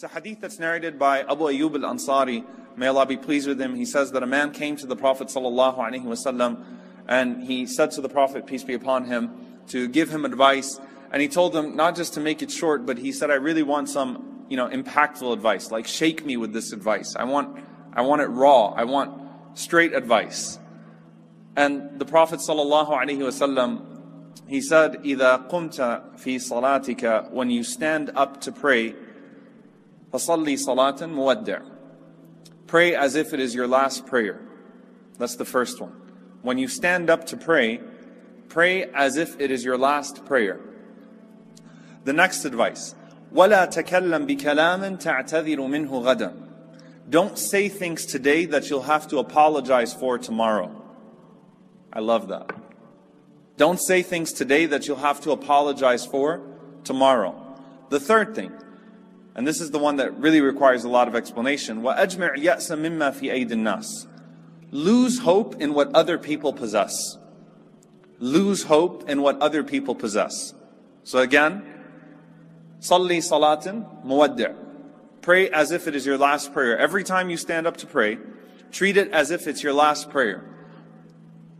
It's a hadith that's narrated by Abu Ayyub al-Ansari. May Allah be pleased with him. He says that a man came to the Prophet sallallahu alaihi wasallam and he said to the Prophet, peace be upon him, to give him advice. And he told him not just to make it short, but he said, I really want some, you know, impactful advice. Like shake me with this advice. I want, I want it raw. I want straight advice. And the Prophet sallallahu alaihi wasallam, he said, إِذَا قُمْتَ فِي صَلَاتِكَ When you stand up to pray, فَصَلِّ صَلَاةً مُوَدِّعٍ Pray as if it is your last prayer. That's the first one. When you stand up to pray, pray as if it is your last prayer. The next advice. وَلَا تَكَلَّمْ بِكَلَامٍ تَعْتَذِرُ مِنْهُ غَدًا Don't say things today that you'll have to apologize for tomorrow. I love that. Don't say things today that you'll have to apologize for tomorrow. The third thing, and this is the one that really requires a lot of explanation. وَأَجْمِعْ يَأْسَ مِمَّا فِي أَيْدِ النَّاسِ Lose hope in what other people possess. Lose hope in what other people possess. So again, صلي صلاة مودع. Pray as if it is your last prayer. Every time you stand up to pray, treat it as if it's your last prayer.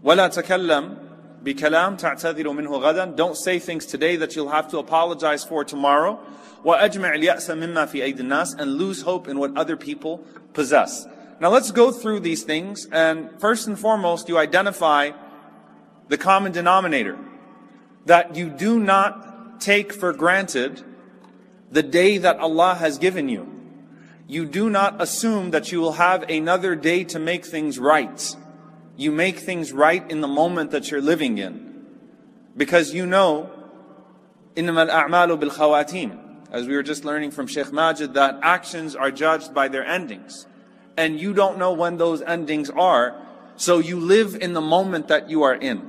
ولا تكلم بكلام تعتذر منه غدا. Don't say things today that you'll have to apologize for tomorrow. وأجمع اليأس مما في أيدي الناس and lose hope in what other people possess. Now let's go through these things and first and foremost you identify the common denominator that you do not take for granted the day that Allah has given you. You do not assume that you will have another day to make things right. You make things right in the moment that you're living in. Because you know, إِنَّمَا الْأَعْمَالُ بِالْخَوَاتِيمِ as we were just learning from Sheikh Majid, that actions are judged by their endings. And you don't know when those endings are, so you live in the moment that you are in.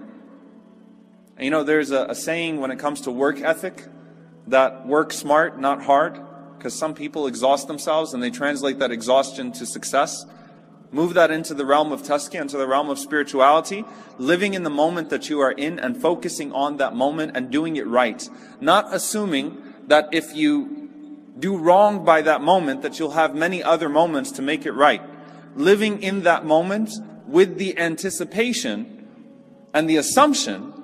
And you know, there's a, a saying when it comes to work ethic, that work smart, not hard, because some people exhaust themselves and they translate that exhaustion to success. Move that into the realm of tazkiyah, into the realm of spirituality, living in the moment that you are in and focusing on that moment and doing it right. Not assuming that if you do wrong by that moment, that you'll have many other moments to make it right. Living in that moment with the anticipation and the assumption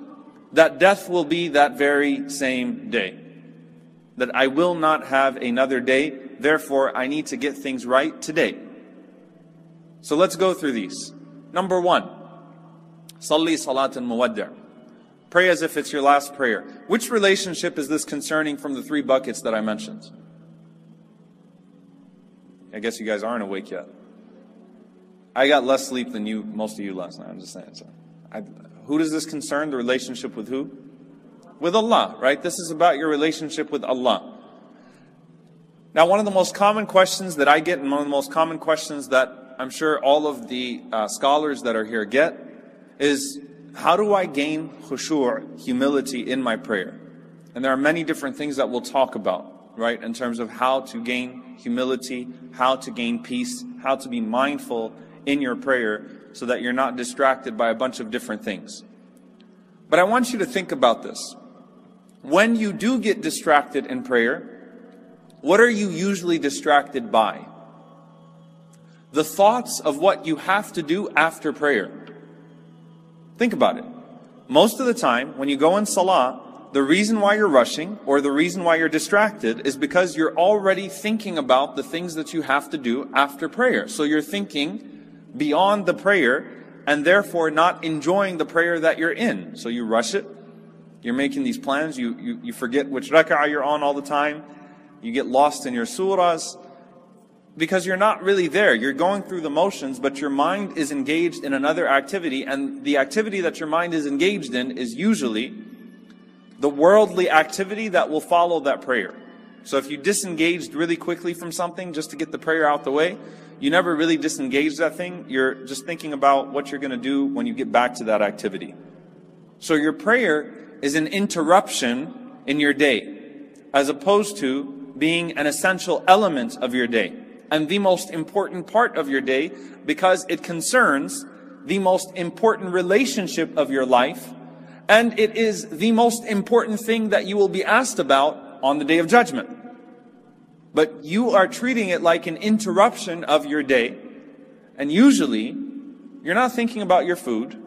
that death will be that very same day. That I will not have another day, therefore I need to get things right today. So let's go through these. Number one, Salli Salatan Muwaddi'. Pray as if it's your last prayer. Which relationship is this concerning from the three buckets that I mentioned? I guess you guys aren't awake yet. I got less sleep than you, most of you last night. I'm just saying. So I, who does this concern? The relationship with who? With Allah, right? This is about your relationship with Allah. Now, one of the most common questions that I get, and one of the most common questions that I'm sure all of the uh, scholars that are here get, is how do I gain khushu', humility in my prayer? And there are many different things that we'll talk about, right, in terms of how to gain humility, how to gain peace, how to be mindful in your prayer so that you're not distracted by a bunch of different things. But I want you to think about this. When you do get distracted in prayer, what are you usually distracted by? The thoughts of what you have to do after prayer. Think about it. Most of the time, when you go in salah, the reason why you're rushing or the reason why you're distracted is because you're already thinking about the things that you have to do after prayer. So you're thinking beyond the prayer and therefore not enjoying the prayer that you're in. So you rush it. You're making these plans. You, you, you forget which rak'ah you're on all the time. You get lost in your surahs because you're not really there. You're going through the motions, but your mind is engaged in another activity, and the activity that your mind is engaged in is usually the worldly activity that will follow that prayer. So if you disengaged really quickly from something just to get the prayer out the way, you never really disengage that thing. You're just thinking about what you're going to do when you get back to that activity. So your prayer is an interruption in your day, as opposed to being an essential element of your day and the most important part of your day because it concerns the most important relationship of your life and it is the most important thing that you will be asked about on the day of judgment. But you are treating it like an interruption of your day. And usually, you're not thinking about your food.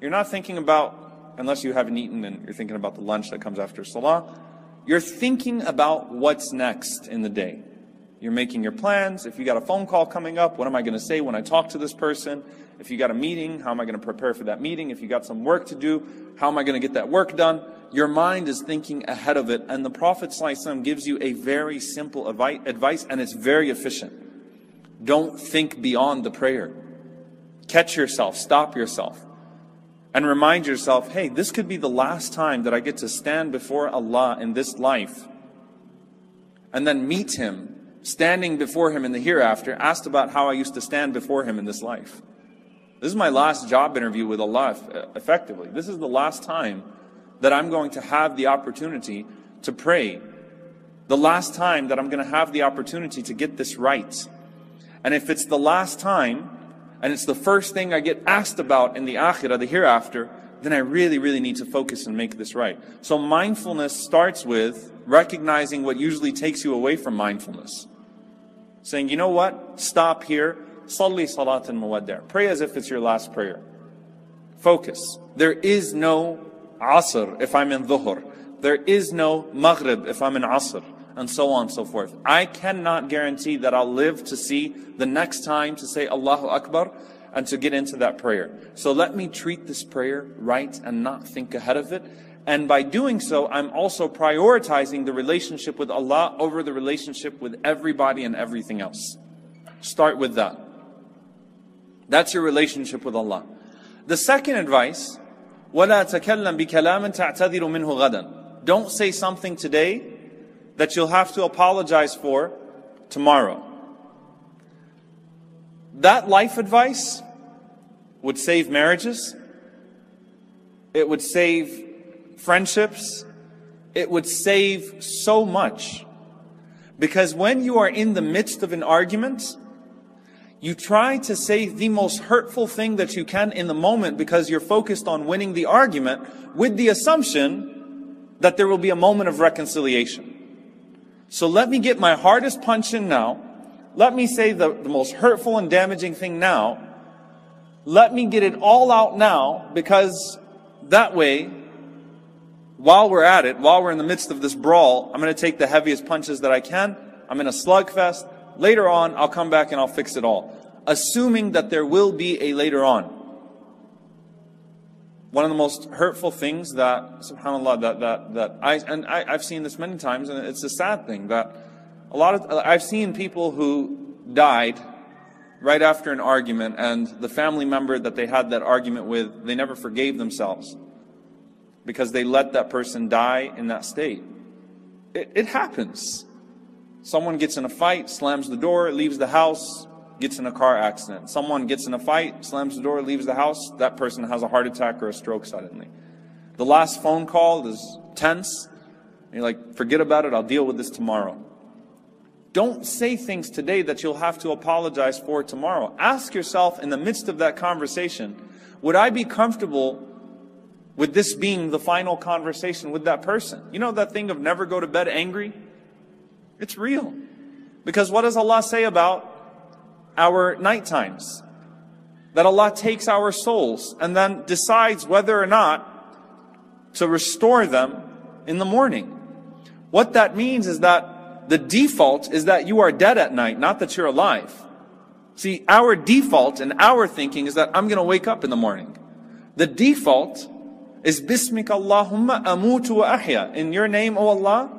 You're not thinking about, unless you haven't eaten and you're thinking about the lunch that comes after Salah. You're thinking about what's next in the day. You're making your plans. If you got a phone call coming up, what am I going to say when I talk to this person? If you got a meeting, how am I going to prepare for that meeting? If you got some work to do, how am I going to get that work done? Your mind is thinking ahead of it. And the Prophet ﷺ gives you a very simple advice and it's very efficient. Don't think beyond the prayer. Catch yourself, stop yourself, and remind yourself, hey, this could be the last time that I get to stand before Allah in this life and then meet Him standing before him in the hereafter, asked about how I used to stand before him in this life. This is my last job interview with Allah, uh, effectively. This is the last time that I'm going to have the opportunity to pray. The last time that I'm going to have the opportunity to get this right. And if it's the last time, and it's the first thing I get asked about in the akhirah, the hereafter, then I really, really need to focus and make this right. So mindfulness starts with recognizing what usually takes you away from mindfulness. Saying, you know what? Stop here. Salli salat al Pray as if it's your last prayer. Focus. There is no asr if I'm in dhuhr. There is no maghrib if I'm in asr. And so on and so forth. I cannot guarantee that I'll live to see the next time to say Allahu Akbar and to get into that prayer. So let me treat this prayer right and not think ahead of it. And by doing so, I'm also prioritizing the relationship with Allah over the relationship with everybody and everything else. Start with that. That's your relationship with Allah. The second advice, وَلَا تَكَلَّمْ بِكَلَامٍ تَعْتَذِرُ مِنْهُ غَدًا Don't say something today that you'll have to apologize for tomorrow. That life advice would save marriages. It would save friendships, it would save so much. Because when you are in the midst of an argument, you try to say the most hurtful thing that you can in the moment because you're focused on winning the argument with the assumption that there will be a moment of reconciliation. So let me get my hardest punch in now. Let me say the, the most hurtful and damaging thing now. Let me get it all out now because that way while we're at it, while we're in the midst of this brawl, I'm going to take the heaviest punches that I can. I'm in a slugfest. Later on, I'll come back and I'll fix it all. Assuming that there will be a later on. One of the most hurtful things that, subhanAllah, that, that, that I, and I, I've seen this many times, and it's a sad thing that a lot of, uh, I've seen people who died right after an argument, and the family member that they had that argument with, they never forgave themselves because they let that person die in that state. It, it happens. Someone gets in a fight, slams the door, leaves the house, gets in a car accident. Someone gets in a fight, slams the door, leaves the house, that person has a heart attack or a stroke suddenly. The last phone call is tense. You're like, forget about it, I'll deal with this tomorrow. Don't say things today that you'll have to apologize for tomorrow. Ask yourself in the midst of that conversation, would I be comfortable with this being the final conversation with that person. You know that thing of never go to bed angry? It's real. Because what does Allah say about our night times? That Allah takes our souls and then decides whether or not to restore them in the morning. What that means is that the default is that you are dead at night, not that you're alive. See, our default and our thinking is that I'm going to wake up in the morning. The default is Bismika Allahumma amutu wa ahya. In your name, O Allah,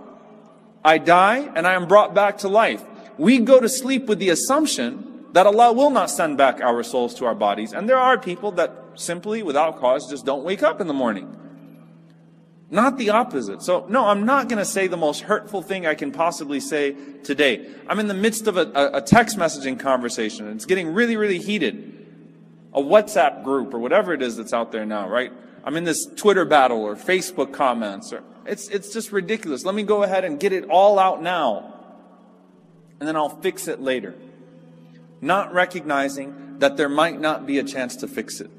I die and I am brought back to life. We go to sleep with the assumption that Allah will not send back our souls to our bodies. And there are people that simply, without cause, just don't wake up in the morning. Not the opposite. So, no, I'm not going to say the most hurtful thing I can possibly say today. I'm in the midst of a, a, text messaging conversation. and It's getting really, really heated. A WhatsApp group or whatever it is that's out there now, right? I'm in this Twitter battle or Facebook comments or it's, it's just ridiculous. Let me go ahead and get it all out now. And then I'll fix it later. Not recognizing that there might not be a chance to fix it.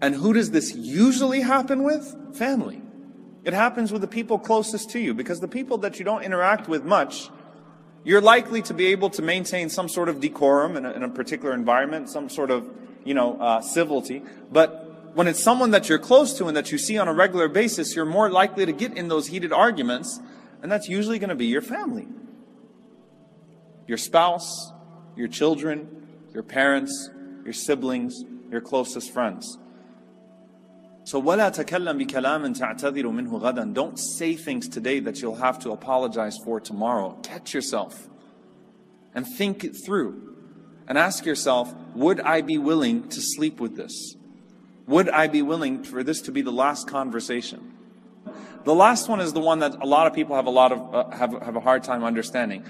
And who does this usually happen with? Family. It happens with the people closest to you because the people that you don't interact with much, you're likely to be able to maintain some sort of decorum in a, in a particular environment, some sort of, you know, uh, civility. But when it's someone that you're close to and that you see on a regular basis, you're more likely to get in those heated arguments, and that's usually going to be your family. Your spouse, your children, your parents, your siblings, your closest friends. So وَلَا تَكَلَّمْ بِكَلَامٍ تَعْتَذِرُ مِنْهُ غَدًا Don't say things today that you'll have to apologize for tomorrow. Catch yourself and think it through. And ask yourself, would I be willing to sleep with this? Would I be willing for this to be the last conversation? The last one is the one that a lot of people have a lot of uh, have, have a hard time understanding.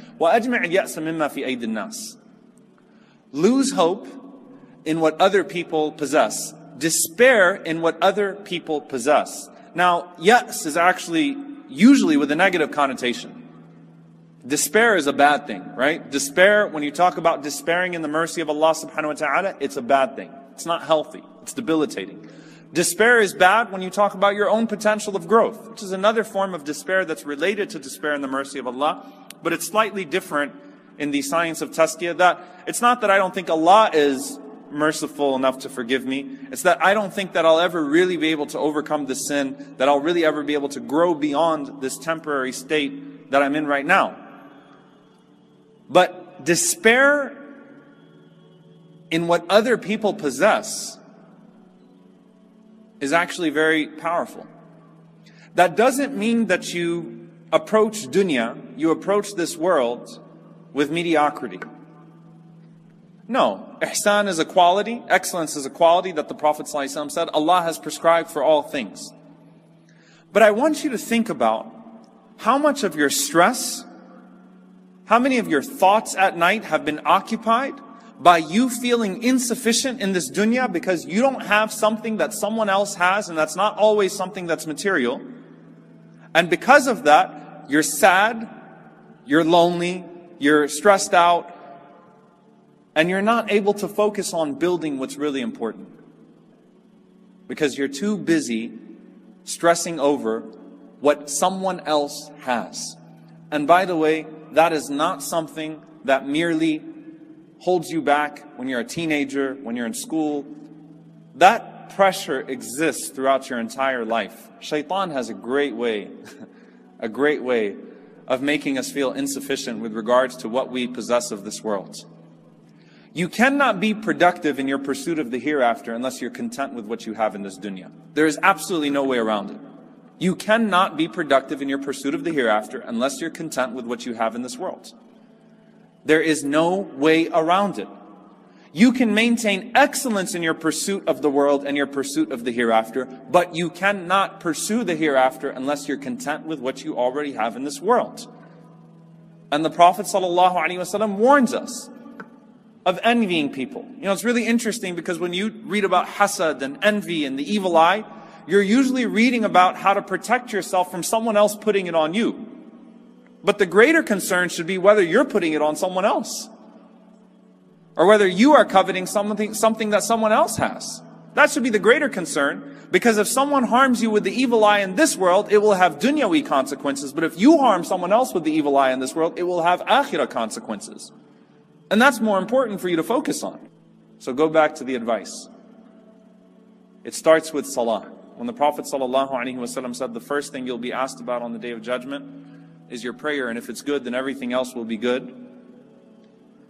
Lose hope in what other people possess. Despair in what other people possess. Now, ya's is actually usually with a negative connotation. Despair is a bad thing, right? Despair, when you talk about despairing in the mercy of Allah subhanahu wa ta'ala, it's a bad thing. It's not healthy. It's debilitating. Despair is bad when you talk about your own potential of growth, which is another form of despair that's related to despair in the mercy of Allah, but it's slightly different in the science of tazkiyah that it's not that I don't think Allah is merciful enough to forgive me. It's that I don't think that I'll ever really be able to overcome this sin, that I'll really ever be able to grow beyond this temporary state that I'm in right now. But despair in what other people possess is actually very powerful. That doesn't mean that you approach dunya, you approach this world with mediocrity. No. Ihsan is a quality, excellence is a quality that the Prophet ﷺ said Allah has prescribed for all things. But I want you to think about how much of your stress, how many of your thoughts at night have been occupied by you feeling insufficient in this dunya because you don't have something that someone else has and that's not always something that's material. And because of that, you're sad, you're lonely, you're stressed out, and you're not able to focus on building what's really important. Because you're too busy stressing over what someone else has. And by the way, that is not something that merely holds you back when you're a teenager, when you're in school. That pressure exists throughout your entire life. Shaitan has a great way, a great way of making us feel insufficient with regards to what we possess of this world. You cannot be productive in your pursuit of the hereafter unless you're content with what you have in this dunya. There is absolutely no way around it. You cannot be productive in your pursuit of the hereafter unless you're content with what you have in this world. There is no way around it. You can maintain excellence in your pursuit of the world and your pursuit of the hereafter, but you cannot pursue the hereafter unless you're content with what you already have in this world. And the Prophet ﷺ warns us of envying people. You know, it's really interesting because when you read about hasad and envy and the evil eye, you're usually reading about how to protect yourself from someone else putting it on you. But the greater concern should be whether you're putting it on someone else. Or whether you are coveting something, something that someone else has. That should be the greater concern. Because if someone harms you with the evil eye in this world, it will have dunyawi consequences. But if you harm someone else with the evil eye in this world, it will have akhirah consequences. And that's more important for you to focus on. So go back to the advice. It starts with salah. When the Prophet ﷺ said the first thing you'll be asked about on the day of judgment is your prayer, and if it's good, then everything else will be good.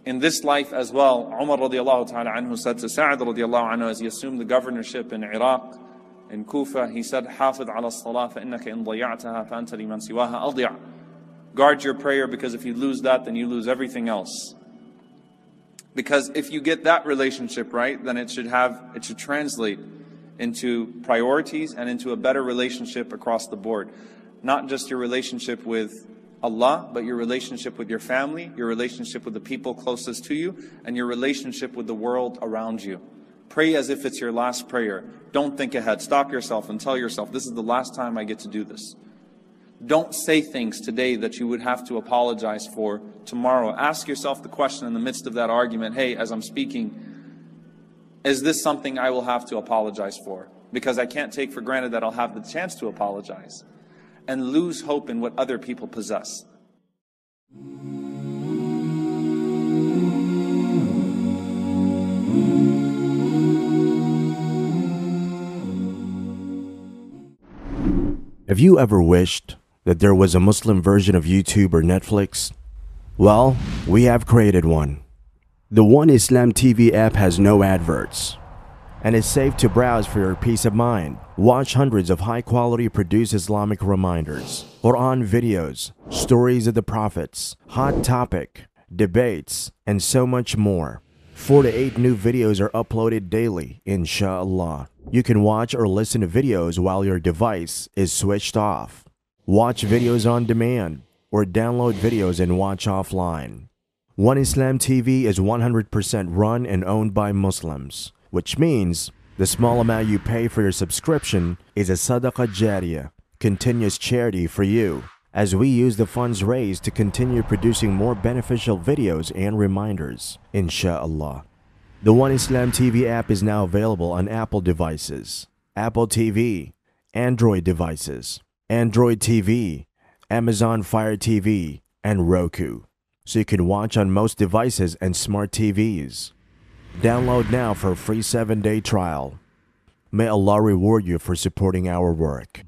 In this life as well, Umar radiallahu ta'ala anhu said to Sa'ad radiallahu anhu as he assumed the governorship in Iraq, in Kufa, he said, حافظ على الصلاة فإنك إن ضيعتها فأنت لمن سواها أضيع. Guard your prayer because if you lose that, then you lose everything else. Because if you get that relationship right, then it should have, it should translate into priorities and into a better relationship across the board. Not just your relationship with Allah, but your relationship with your family, your relationship with the people closest to you, and your relationship with the world around you. Pray as if it's your last prayer. Don't think ahead. Stop yourself and tell yourself, this is the last time I get to do this. Don't say things today that you would have to apologize for tomorrow. Ask yourself the question in the midst of that argument hey, as I'm speaking, is this something I will have to apologize for? Because I can't take for granted that I'll have the chance to apologize and lose hope in what other people possess. Have you ever wished that there was a Muslim version of YouTube or Netflix? Well, we have created one. The One Islam TV app has no adverts, and is safe to browse for your peace of mind. Watch hundreds of high quality produced Islamic reminders, Quran videos, stories of the prophets, hot topic, debates, and so much more. Four to eight new videos are uploaded daily, inshallah. You can watch or listen to videos while your device is switched off. Watch videos on demand or download videos and watch offline. One Islam TV is 100% run and owned by Muslims, which means the small amount you pay for your subscription is a sadaqah jariyah, continuous charity for you, as we use the funds raised to continue producing more beneficial videos and reminders, inshallah. The One Islam TV app is now available on Apple devices, Apple TV, Android devices, Android TV, Amazon Fire TV, and Roku, so you can watch on most devices and smart TVs. Download now for a free 7-day trial. May Allah reward you for supporting our work.